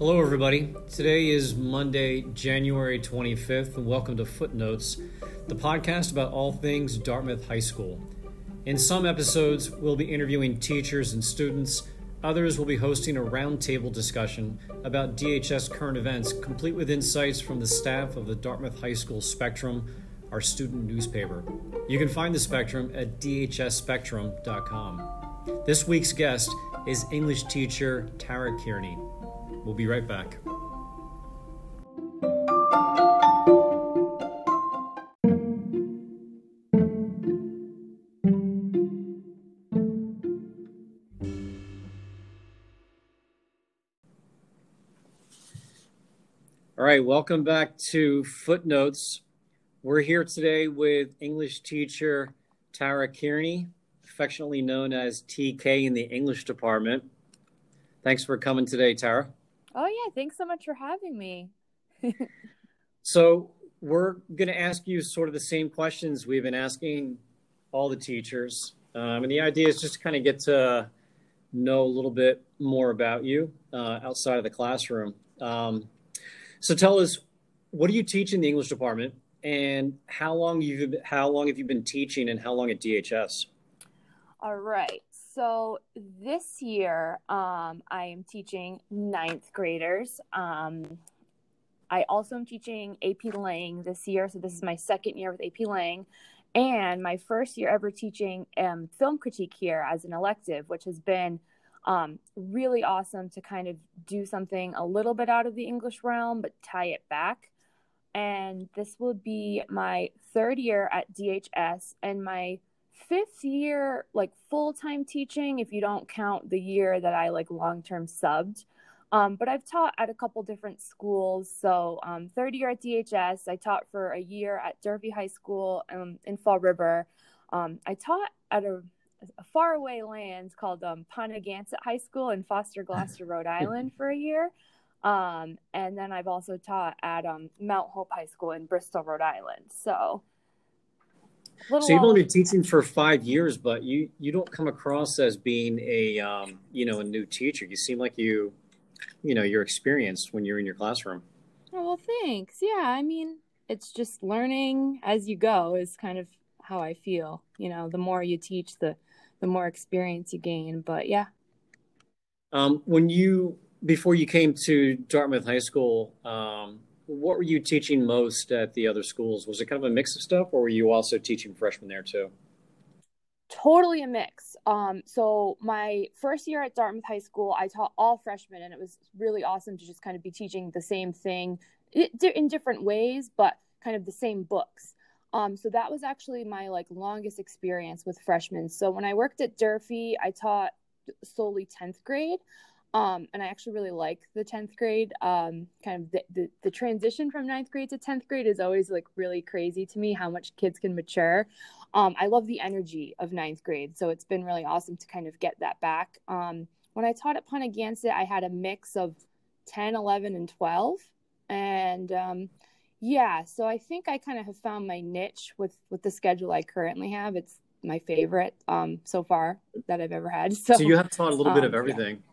Hello, everybody. Today is Monday, January 25th, and welcome to Footnotes, the podcast about all things Dartmouth High School. In some episodes, we'll be interviewing teachers and students. Others will be hosting a roundtable discussion about DHS current events, complete with insights from the staff of the Dartmouth High School Spectrum, our student newspaper. You can find the Spectrum at dhsspectrum.com. This week's guest is English teacher Tara Kearney. We'll be right back. All right, welcome back to Footnotes. We're here today with English teacher Tara Kearney, affectionately known as TK in the English department. Thanks for coming today, Tara. Oh, yeah. Thanks so much for having me. so, we're going to ask you sort of the same questions we've been asking all the teachers. Um, and the idea is just to kind of get to know a little bit more about you uh, outside of the classroom. Um, so tell us, what do you teach in the English department, and how long you how long have you been teaching, and how long at DHS? All right. So this year, um, I am teaching ninth graders. Um, I also am teaching AP Lang this year, so this is my second year with AP Lang, and my first year ever teaching um, film critique here as an elective, which has been um, really awesome to kind of do something a little bit out of the English realm, but tie it back. And this will be my third year at DHS and my fifth year, like full time teaching, if you don't count the year that I like long term subbed. Um, but I've taught at a couple different schools. So, um, third year at DHS, I taught for a year at Durfee High School um, in Fall River. Um, I taught at a a faraway land called um, Ponaganset High School in Foster Glocester, Rhode Island for a year. Um, and then I've also taught at um, Mount Hope High School in Bristol, Rhode Island. So, so you've only been teaching for five years, but you you don't come across as being a um, you know a new teacher. You seem like you you know you're experienced when you're in your classroom. Oh well, thanks. Yeah, I mean it's just learning as you go is kind of how I feel. You know, the more you teach, the the more experience you gain. But yeah. Um, when you before you came to Dartmouth High School, um, what were you teaching most at the other schools? Was it kind of a mix of stuff, or were you also teaching freshmen there too? Totally a mix. Um, so my first year at Dartmouth High School, I taught all freshmen, and it was really awesome to just kind of be teaching the same thing in different ways, but kind of the same books. Um, so that was actually my like longest experience with freshmen. So when I worked at Durfee, I taught solely 10th grade. Um, and I actually really like the 10th grade. Um, kind of the, the, the, transition from ninth grade to 10th grade is always like really crazy to me how much kids can mature. Um, I love the energy of ninth grade. So it's been really awesome to kind of get that back. Um, when I taught at Ponaganset, I had a mix of 10, 11, and 12. And um, yeah so i think i kind of have found my niche with with the schedule i currently have it's my favorite um so far that i've ever had so, so you have taught a little bit of everything yeah.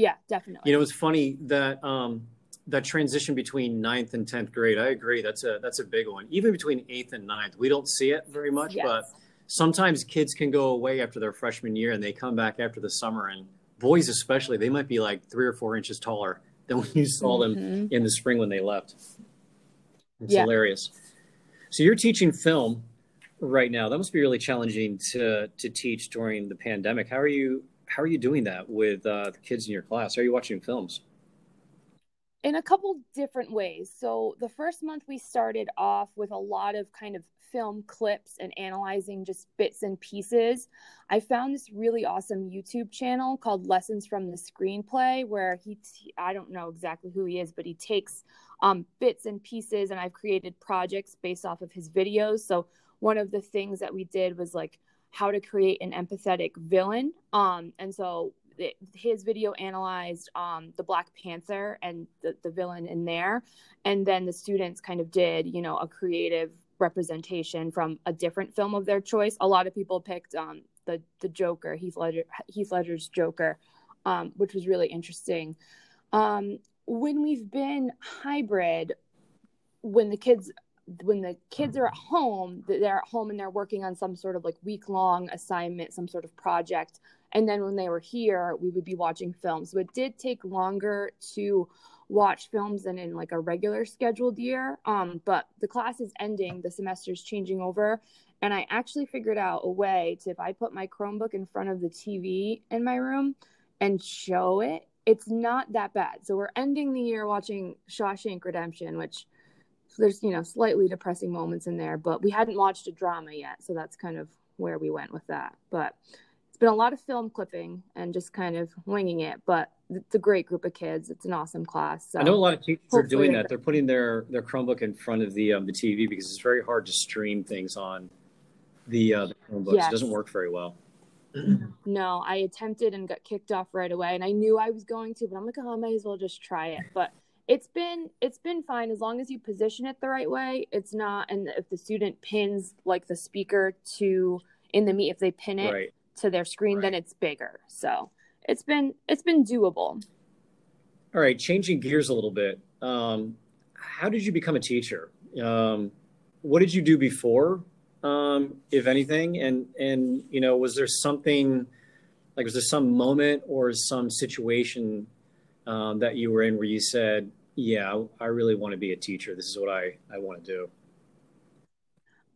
Yeah. definitely you know it's funny that um that transition between ninth and 10th grade i agree that's a that's a big one even between eighth and ninth we don't see it very much yes. but sometimes kids can go away after their freshman year and they come back after the summer and boys especially they might be like three or four inches taller than when you saw them mm-hmm. in the spring when they left it's yeah. hilarious. So you're teaching film right now. That must be really challenging to to teach during the pandemic. How are you how are you doing that with uh, the kids in your class? Are you watching films? In a couple different ways. So the first month we started off with a lot of kind of film clips and analyzing just bits and pieces. I found this really awesome YouTube channel called Lessons from the Screenplay where he t- I don't know exactly who he is, but he takes um, bits and pieces, and I've created projects based off of his videos. So one of the things that we did was like how to create an empathetic villain. Um, and so it, his video analyzed um, the Black Panther and the, the villain in there, and then the students kind of did, you know, a creative representation from a different film of their choice. A lot of people picked um, the the Joker, Heath Ledger, Heath Ledger's Joker, um, which was really interesting. Um, when we've been hybrid, when the kids when the kids are at home, they're at home and they're working on some sort of like week long assignment, some sort of project. And then when they were here, we would be watching films. So it did take longer to watch films than in like a regular scheduled year. Um, but the class is ending, the semester's changing over. And I actually figured out a way to, if I put my Chromebook in front of the TV in my room and show it, it's not that bad. So we're ending the year watching Shawshank Redemption, which there's, you know, slightly depressing moments in there, but we hadn't watched a drama yet. So that's kind of where we went with that. But it's been a lot of film clipping and just kind of winging it. But it's a great group of kids. It's an awesome class. So I know a lot of teachers are doing that. They're putting their their Chromebook in front of the um, the TV because it's very hard to stream things on the, uh, the Chromebooks. Yes. It doesn't work very well. no, I attempted and got kicked off right away, and I knew I was going to, but I'm like, oh, I might as well just try it. But it's been it's been fine as long as you position it the right way. It's not, and if the student pins like the speaker to in the meet, if they pin it right. to their screen, right. then it's bigger. So it's been it's been doable. All right, changing gears a little bit. Um, how did you become a teacher? Um, what did you do before, um, if anything? And and you know, was there something like was there some moment or some situation um, that you were in where you said, "Yeah, I really want to be a teacher. This is what I I want to do."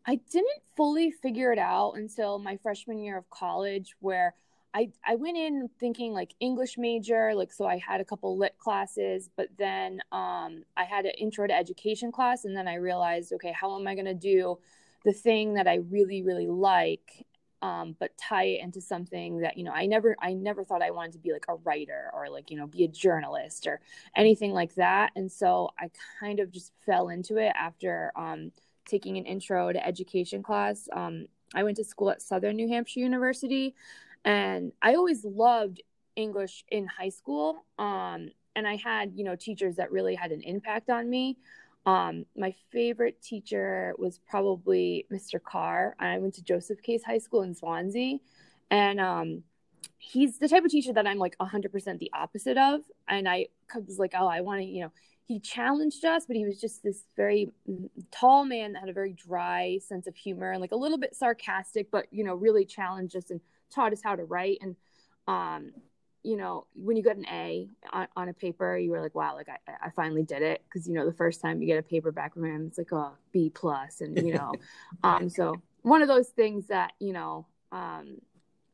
I didn't fully figure it out until my freshman year of college, where I I went in thinking like English major, like so I had a couple lit classes, but then um, I had an intro to education class, and then I realized, okay, how am I going to do the thing that I really really like, um, but tie it into something that you know I never I never thought I wanted to be like a writer or like you know be a journalist or anything like that, and so I kind of just fell into it after um, taking an intro to education class. Um, I went to school at Southern New Hampshire University and I always loved English in high school. Um, and I had, you know, teachers that really had an impact on me. Um, my favorite teacher was probably Mr. Carr. I went to Joseph Case High School in Swansea, and um, he's the type of teacher that I'm like 100% the opposite of. And I was like, oh, I want to, you know, he challenged us, but he was just this very tall man that had a very dry sense of humor and like a little bit sarcastic, but you know, really challenged us and taught us how to write and um you know when you get an a on, on a paper you were like wow like i, I finally did it. Because you know the first time you get a paper back from him it's like oh b plus and you know um so one of those things that you know um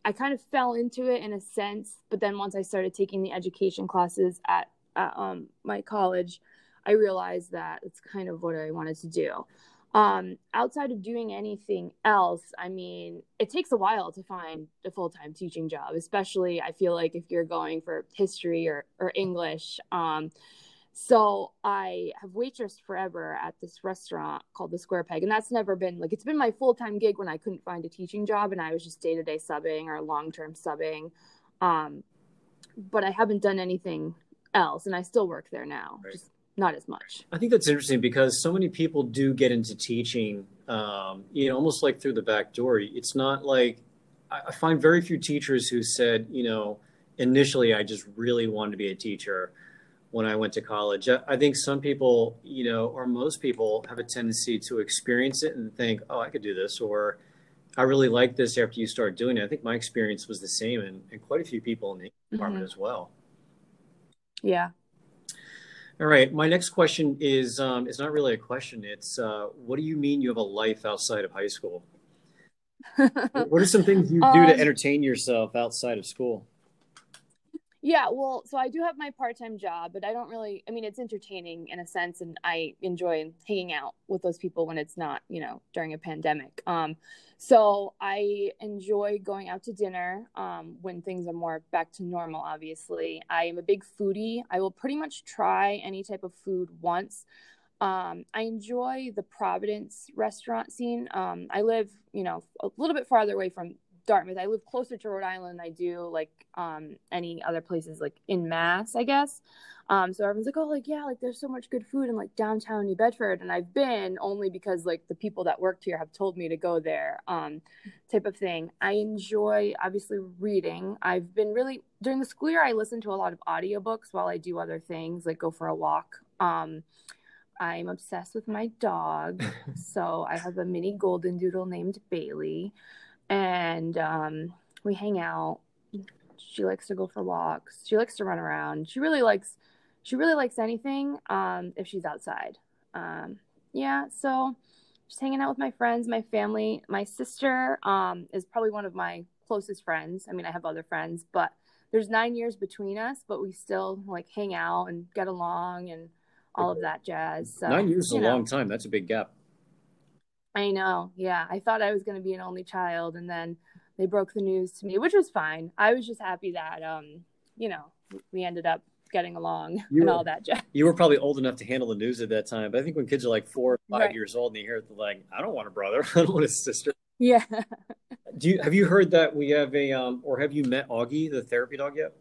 i kind of fell into it in a sense but then once i started taking the education classes at, at um my college i realized that it's kind of what i wanted to do um outside of doing anything else i mean it takes a while to find a full-time teaching job especially i feel like if you're going for history or or english. Um so i have waitressed forever at this restaurant called the square peg and that's never been like it's been my full-time gig when i couldn't find a teaching job and i was just day-to-day subbing or long-term subbing. Um but i haven't done anything else and i still work there now. Right. just not as much. I think that's interesting because so many people do get into teaching, um, you know, almost like through the back door. It's not like I find very few teachers who said, you know, initially I just really wanted to be a teacher when I went to college. I think some people, you know, or most people have a tendency to experience it and think, oh, I could do this, or I really like this after you start doing it. I think my experience was the same, and, and quite a few people in the department mm-hmm. as well. Yeah, all right. My next question is um, it's not really a question. It's uh, what do you mean you have a life outside of high school? what are some things you do um, to entertain yourself outside of school? Yeah, well, so I do have my part-time job, but I don't really I mean it's entertaining in a sense and I enjoy hanging out with those people when it's not, you know, during a pandemic. Um so I enjoy going out to dinner um when things are more back to normal obviously. I am a big foodie. I will pretty much try any type of food once. Um, I enjoy the Providence restaurant scene. Um, I live, you know, a little bit farther away from Dartmouth. I live closer to Rhode Island than I do like um, any other places like in Mass, I guess. Um, so everyone's like, oh, like yeah, like there's so much good food in like downtown New Bedford, and I've been only because like the people that worked here have told me to go there, um, type of thing. I enjoy obviously reading. I've been really during the school year. I listen to a lot of audiobooks while I do other things, like go for a walk. Um, I'm obsessed with my dog, so I have a mini golden doodle named Bailey, and um, we hang out. She likes to go for walks. She likes to run around. She really likes she really likes anything um, if she's outside. Um, yeah, so just hanging out with my friends, my family. My sister um, is probably one of my closest friends. I mean, I have other friends, but there's nine years between us, but we still like hang out and get along and all of that jazz. So, nine years is a know. long time. That's a big gap. I know. Yeah, I thought I was going to be an only child, and then they broke the news to me, which was fine. I was just happy that, um, you know, we ended up getting along you and were, all that jazz. You were probably old enough to handle the news at that time, but I think when kids are like four or five right. years old and they hear it, they're like, I don't want a brother, I don't want a sister. Yeah. Do you have you heard that we have a um or have you met Augie, the therapy dog yet?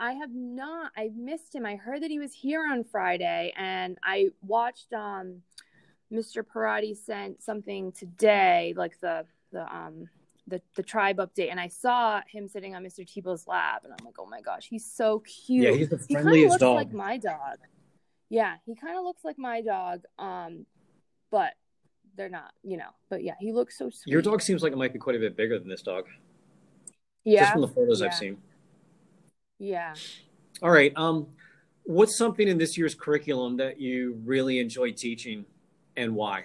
I have not. I missed him. I heard that he was here on Friday and I watched um Mr. Parati sent something today, like the the um the the tribe update and I saw him sitting on Mr. Tebow's lap and I'm like, oh my gosh, he's so cute. Yeah, he's the friendliest he looks dog. Like my dog. Yeah, he kind of looks like my dog, um, but they're not, you know. But yeah, he looks so sweet. Your dog seems like it might be quite a bit bigger than this dog. Yeah, just from the photos yeah. I've seen. Yeah. All right. Um, what's something in this year's curriculum that you really enjoy teaching, and why?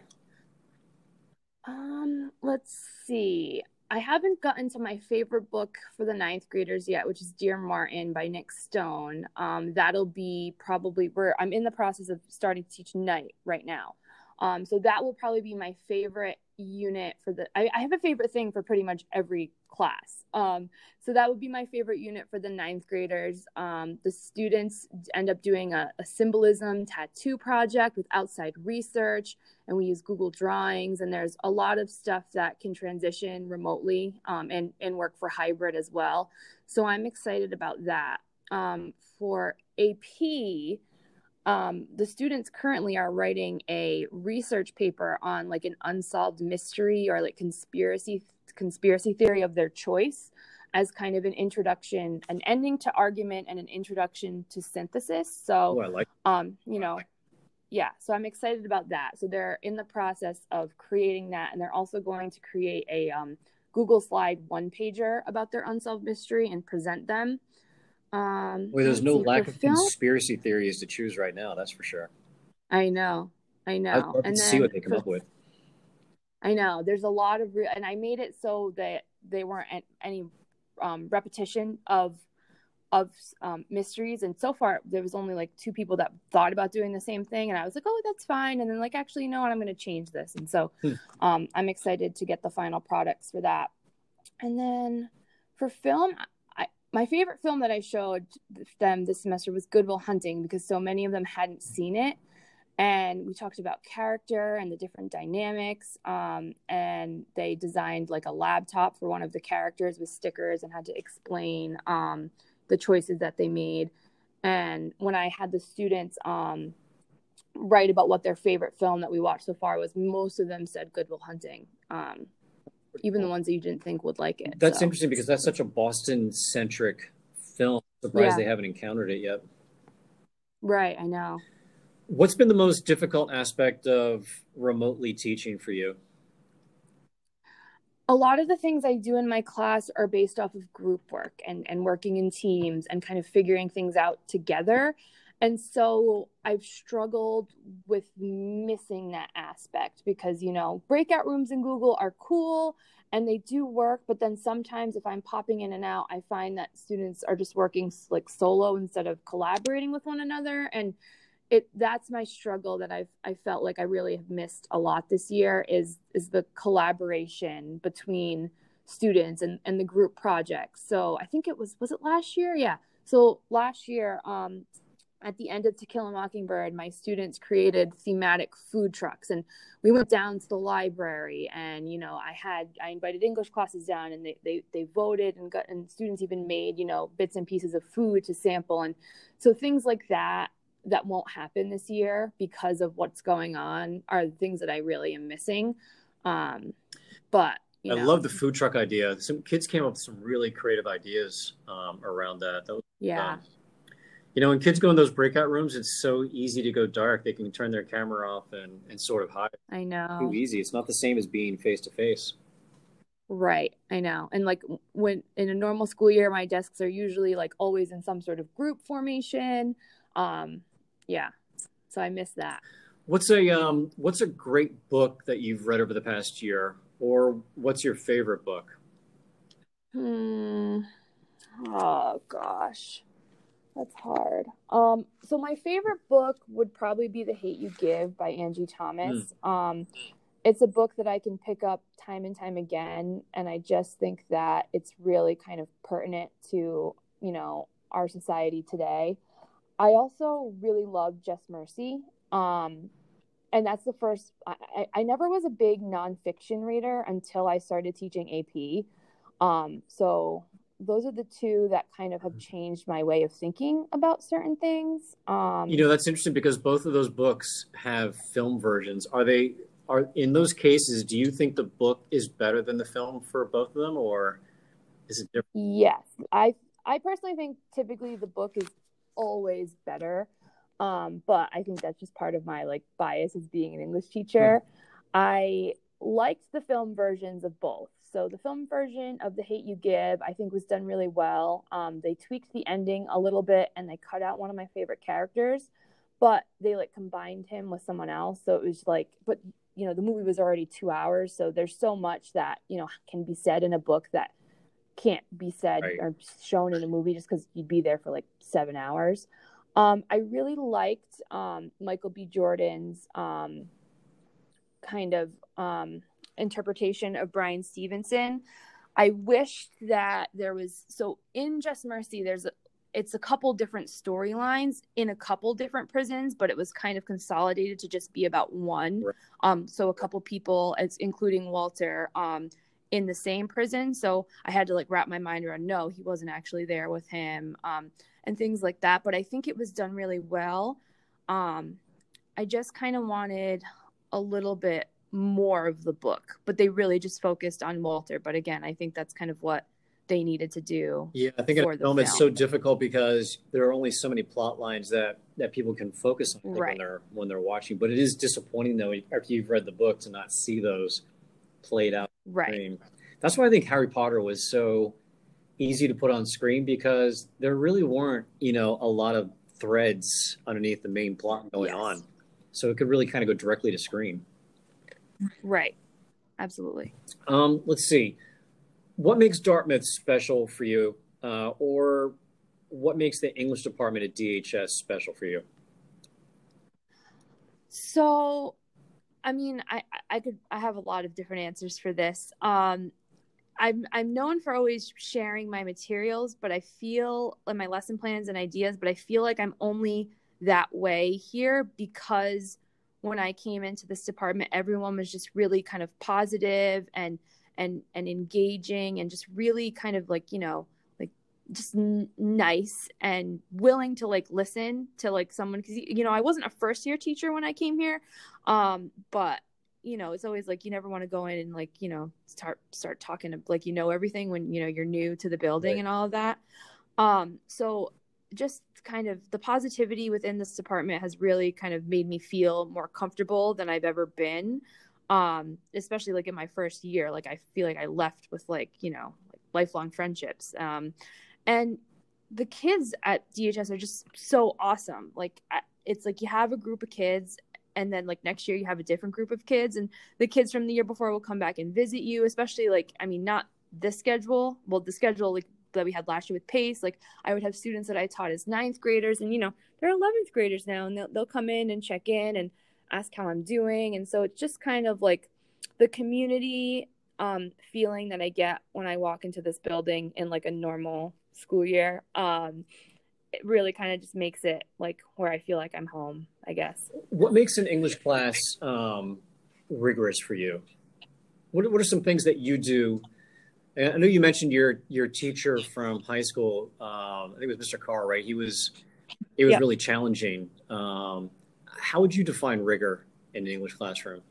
Um, let's see. I haven't gotten to my favorite book for the ninth graders yet, which is Dear Martin by Nic Stone. Um, that'll be probably where I'm in the process of starting to teach night right now. Um, so that will probably be my favorite unit for the. I, I have a favorite thing for pretty much every class. Um, so that would be my favorite unit for the ninth graders. Um, the students end up doing a, a, symbolism tattoo project with outside research, and we use Google Drawings. And there's a lot of stuff that can transition remotely um, and, and work for hybrid as well. So I'm excited about that. Um, for AP, um, the students currently are writing a research paper on like an unsolved mystery or like conspiracy conspiracy theory of their choice as kind of an introduction, an ending to argument and an introduction to synthesis. So, oh, I like. Um, you know, yeah. So I'm excited about that. So they're in the process of creating that, and they're also going to create a um, Google Slide one pager about their unsolved mystery and present them. Um, well, there's no lack of film? conspiracy theories to choose right now. That's for sure. I know. I know. and then see what they come for, up with. I know there's a lot of, re- and I made it so that they weren't any um, repetition of of um, mysteries. And so far, there was only like two people that thought about doing the same thing, and I was like, oh, that's fine. And then like, actually, no, I'm going to change this. And so, hmm. um, I'm excited to get the final products for that. And then for film, I, my favorite film that I showed them this semester was Good Will Hunting because so many of them hadn't seen it and we talked about character and the different dynamics um, and they designed like a laptop for one of the characters with stickers and had to explain um, the choices that they made and when i had the students um, write about what their favorite film that we watched so far was most of them said good will hunting um, even the ones that you didn't think would like it that's so. interesting because that's such a boston centric film surprised yeah. they haven't encountered it yet right i know What's been the most difficult aspect of remotely teaching for you? A lot of the things I do in my class are based off of group work and, and working in teams and kind of figuring things out together. And so I've struggled with missing that aspect because, you know, breakout rooms in Google are cool and they do work. But then sometimes if I'm popping in and out, I find that students are just working like solo instead of collaborating with one another. And it that's my struggle that I've I felt like I really have missed a lot this year is is the collaboration between students and, and the group projects. So I think it was was it last year? Yeah. So last year, um, at the end of To Kill a Mockingbird, my students created thematic food trucks, and we went down to the library, and you know, I had I invited English classes down, and they they, they voted, and got and students even made you know bits and pieces of food to sample, and so things like that that won't happen this year because of what's going on are the things that I really am missing. Um, but I know. love the food truck idea. Some kids came up with some really creative ideas um, around that. that was, yeah. Um, you know, when kids go in those breakout rooms, it's so easy to go dark. They can turn their camera off and, and sort of hide. I know. Too easy. It's not the same as being face to face. Right. I know. And like when in a normal school year, my desks are usually like always in some sort of group formation. Um, yeah. So I miss that. What's a um what's a great book that you've read over the past year? Or what's your favorite book? Hmm. Oh gosh. That's hard. Um, so my favorite book would probably be The Hate You Give by Angie Thomas. Mm. Um, it's a book that I can pick up time and time again, and I just think that it's really kind of pertinent to you know our society today. I also really love Just Mercy, um, and that's the first. I, I never was a big nonfiction reader until I started teaching AP. Um, so those are the two that kind of have changed my way of thinking about certain things. Um, you know, that's interesting because both of those books have film versions. Are they are in those cases? Do you think the book is better than the film for both of them, or is it different? Yes, I I personally think typically the book is always better, um, but I think that's just part of my like bias as being an English teacher. Hmm. I liked the film versions of both. So the film version of The Hate You Give, I think, was done really well. Um, they tweaked the ending a little bit and they cut out one of my favorite characters, but they like combined him with someone else. So it was like, but you know, the movie was already two hours, so there's so much that you know can be said in a book that can't be said right. or shown in a movie just because you'd be there for like seven hours. Um, I really liked um, Michael B. Jordan's um, kind of um, interpretation of Bryan Stevenson. I wished that there was so in Just Mercy, there's a, it's a couple different storylines in a couple different prisons, but it was kind of consolidated to just be about one. Right. Um, so a couple people, as including Walter, um, in the same prison. So I had to like wrap my mind around no, he wasn't actually there with him, um, and things like that. But I think it was done really well. Um, I just kind of wanted a little bit more of the book, but they really just focused on Walter. But again, I think that's kind of what they needed to do. Yeah, I think in a film, film, it's so difficult because there are only so many plot lines that that people can focus on right. when they're when they're watching. But it is disappointing though after you've read the book to not see those played out. Right. That's why I think Harry Potter was so easy to put on screen because there really weren't you know a lot of threads underneath the main plot going yes. on, so it could really kind of go directly to screen. Right. Absolutely. Um, let's see. What makes Dartmouth special for you, uh, or what makes the English department at DHS special for you? So, I mean, I I could I have a lot of different answers for this. Um, I'm I'm known for always sharing my materials, but I feel like my lesson plans and ideas, but I feel like I'm only that way here because when I came into this department, everyone was just really kind of positive and and and engaging and just really kind of like you know just n- nice and willing to like listen to like someone because you know I wasn't a first year teacher when I came here, um, but you know it's always like you never want to go in and like you know start start talking to, like you know everything when you know you're new to the building right. and all of that. Um, so just kind of the positivity within this department has really kind of made me feel more comfortable than I've ever been. Um, especially like in my first year, like I feel like I left with like, you know, like lifelong friendships. Um, and the kids at DHS are just so awesome. Like it's like you have a group of kids and then like next year you have a different group of kids and the kids from the year before will come back and visit you, especially like, I mean, not this schedule. Well, the schedule like that we had last year with pace like i would have students that i taught as ninth graders and you know they're 11th graders now and they'll, they'll come in and check in and ask how i'm doing and so it's just kind of like the community um, feeling that i get when i walk into this building in like a normal school year um, it really kind of just makes it like where I feel like I'm home, I guess. What makes an English class um, rigorous for you? What, what are some things that you do? I know you mentioned your your teacher from high school. Um, I think it was Mr. Carr, right? He was it was yep. really challenging. Um, how would you define rigor in an English classroom?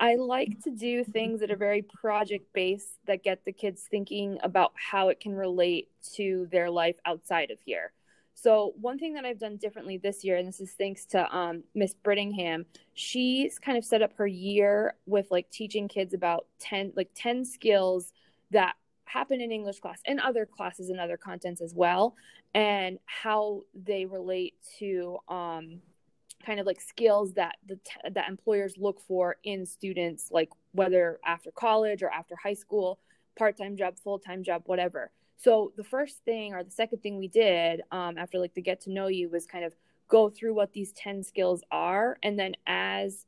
I like to do things that are very project based that get the kids thinking about how it can relate to their life outside of here. So one thing that I've done differently this year, and this is thanks to um, Miss Brittingham, she's kind of set up her year with like teaching kids about ten like ten skills that happen in English class and other classes and other contents as well, and how they relate to um, kind of like skills that the that employers look for in students like whether after college or after high school part-time job full-time job whatever. So the first thing or the second thing we did um, after like the get to know you was kind of go through what these 10 skills are. And then as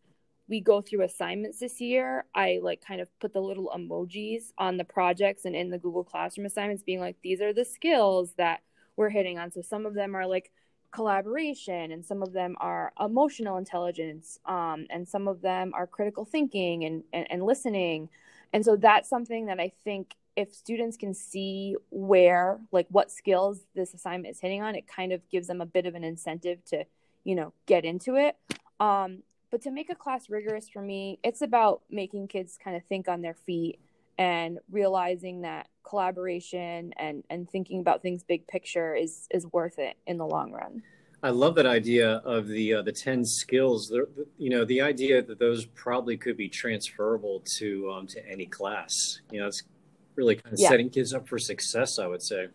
we go through assignments this year i like kind of put the little emojis on the projects and in the google classroom assignments being like these are the skills that we're hitting on. So some of them are like collaboration and some of them are emotional intelligence um, and some of them are critical thinking and, and, and listening. And so that's something that i think if students can see where like what skills this assignment is hitting on it kind of gives them a bit of an incentive to you know get into it. Um, but to make a class rigorous for me it's about making kids kind of think on their feet and realizing that collaboration and and thinking about things big picture is is worth it in the long run. I love that idea of the uh, the ten skills. The, you know, the idea that those probably could be transferable to um, to any class. You know, it's really kind of yeah. setting kids up for success. I would say.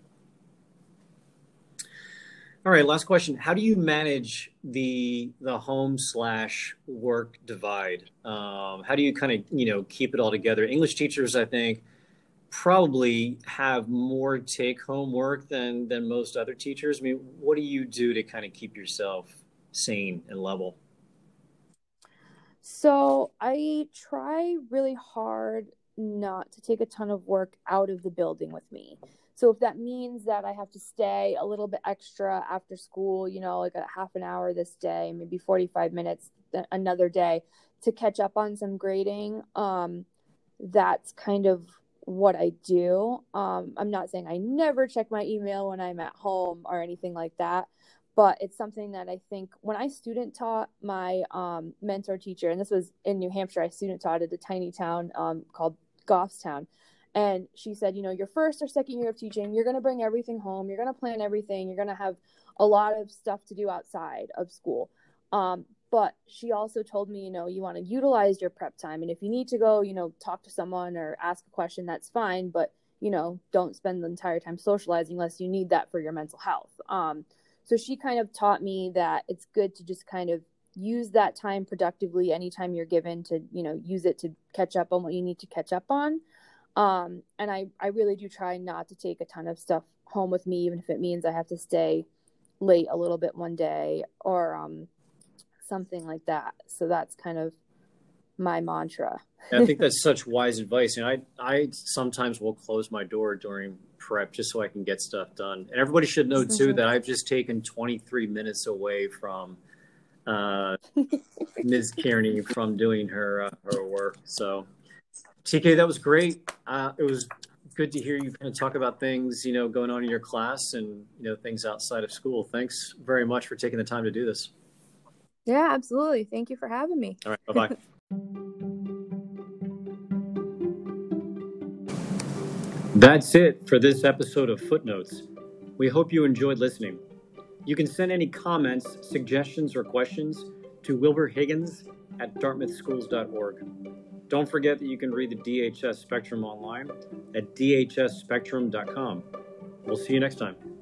All right, last question. How do you manage the the home slash work divide? Um, how do you kind of you know keep it all together? English teachers, I think, probably have more take home work than than most other teachers. I mean, what do you do to kind of keep yourself sane and level? So I try really hard not to take a ton of work out of the building with me. So if that means that I have to stay a little bit extra after school, you know, like a half an hour this day, maybe 45 minutes another day to catch up on some grading, um, that's kind of what I do. Um, I'm not saying I never check my email when I'm at home or anything like that, but it's something that I think when I student taught my um, mentor teacher, and this was in New Hampshire, I student taught at a tiny town um, called Goffstown. And she said, you know, your first or second year of teaching, you're going to bring everything home. You're going to plan everything. You're going to have a lot of stuff to do outside of school. Um, but she also told me, you know, you want to utilize your prep time. And if you need to go, you know, talk to someone or ask a question, that's fine. But, you know, don't spend the entire time socializing unless you need that for your mental health. Um, so she kind of taught me that it's good to just kind of use that time productively anytime you're given to, you know, use it to catch up on what you need to catch up on. Um, and I, I really do try not to take a ton of stuff home with me, even if it means I have to stay late a little bit one day or um, something like that. So that's kind of my mantra. I think that's such wise advice. And I, I sometimes will close my door during prep just so I can get stuff done. And everybody should know too mm-hmm. that I've just taken 23 minutes away from uh, Ms. Kearney from doing her uh, her work. So TK, that was great. Uh, it was good to hear you kind of talk about things, you know, going on in your class and, you know, things outside of school. Thanks very much for taking the time to do this. Yeah, absolutely. Thank you for having me. All right. Bye bye. That's it for this episode of Footnotes. We hope you enjoyed listening. You can send any comments, suggestions, or questions to Wilbur Higgins at dartmouthschools.org. Don't forget that you can read the DHS Spectrum online at dhsspectrum.com. We'll see you next time.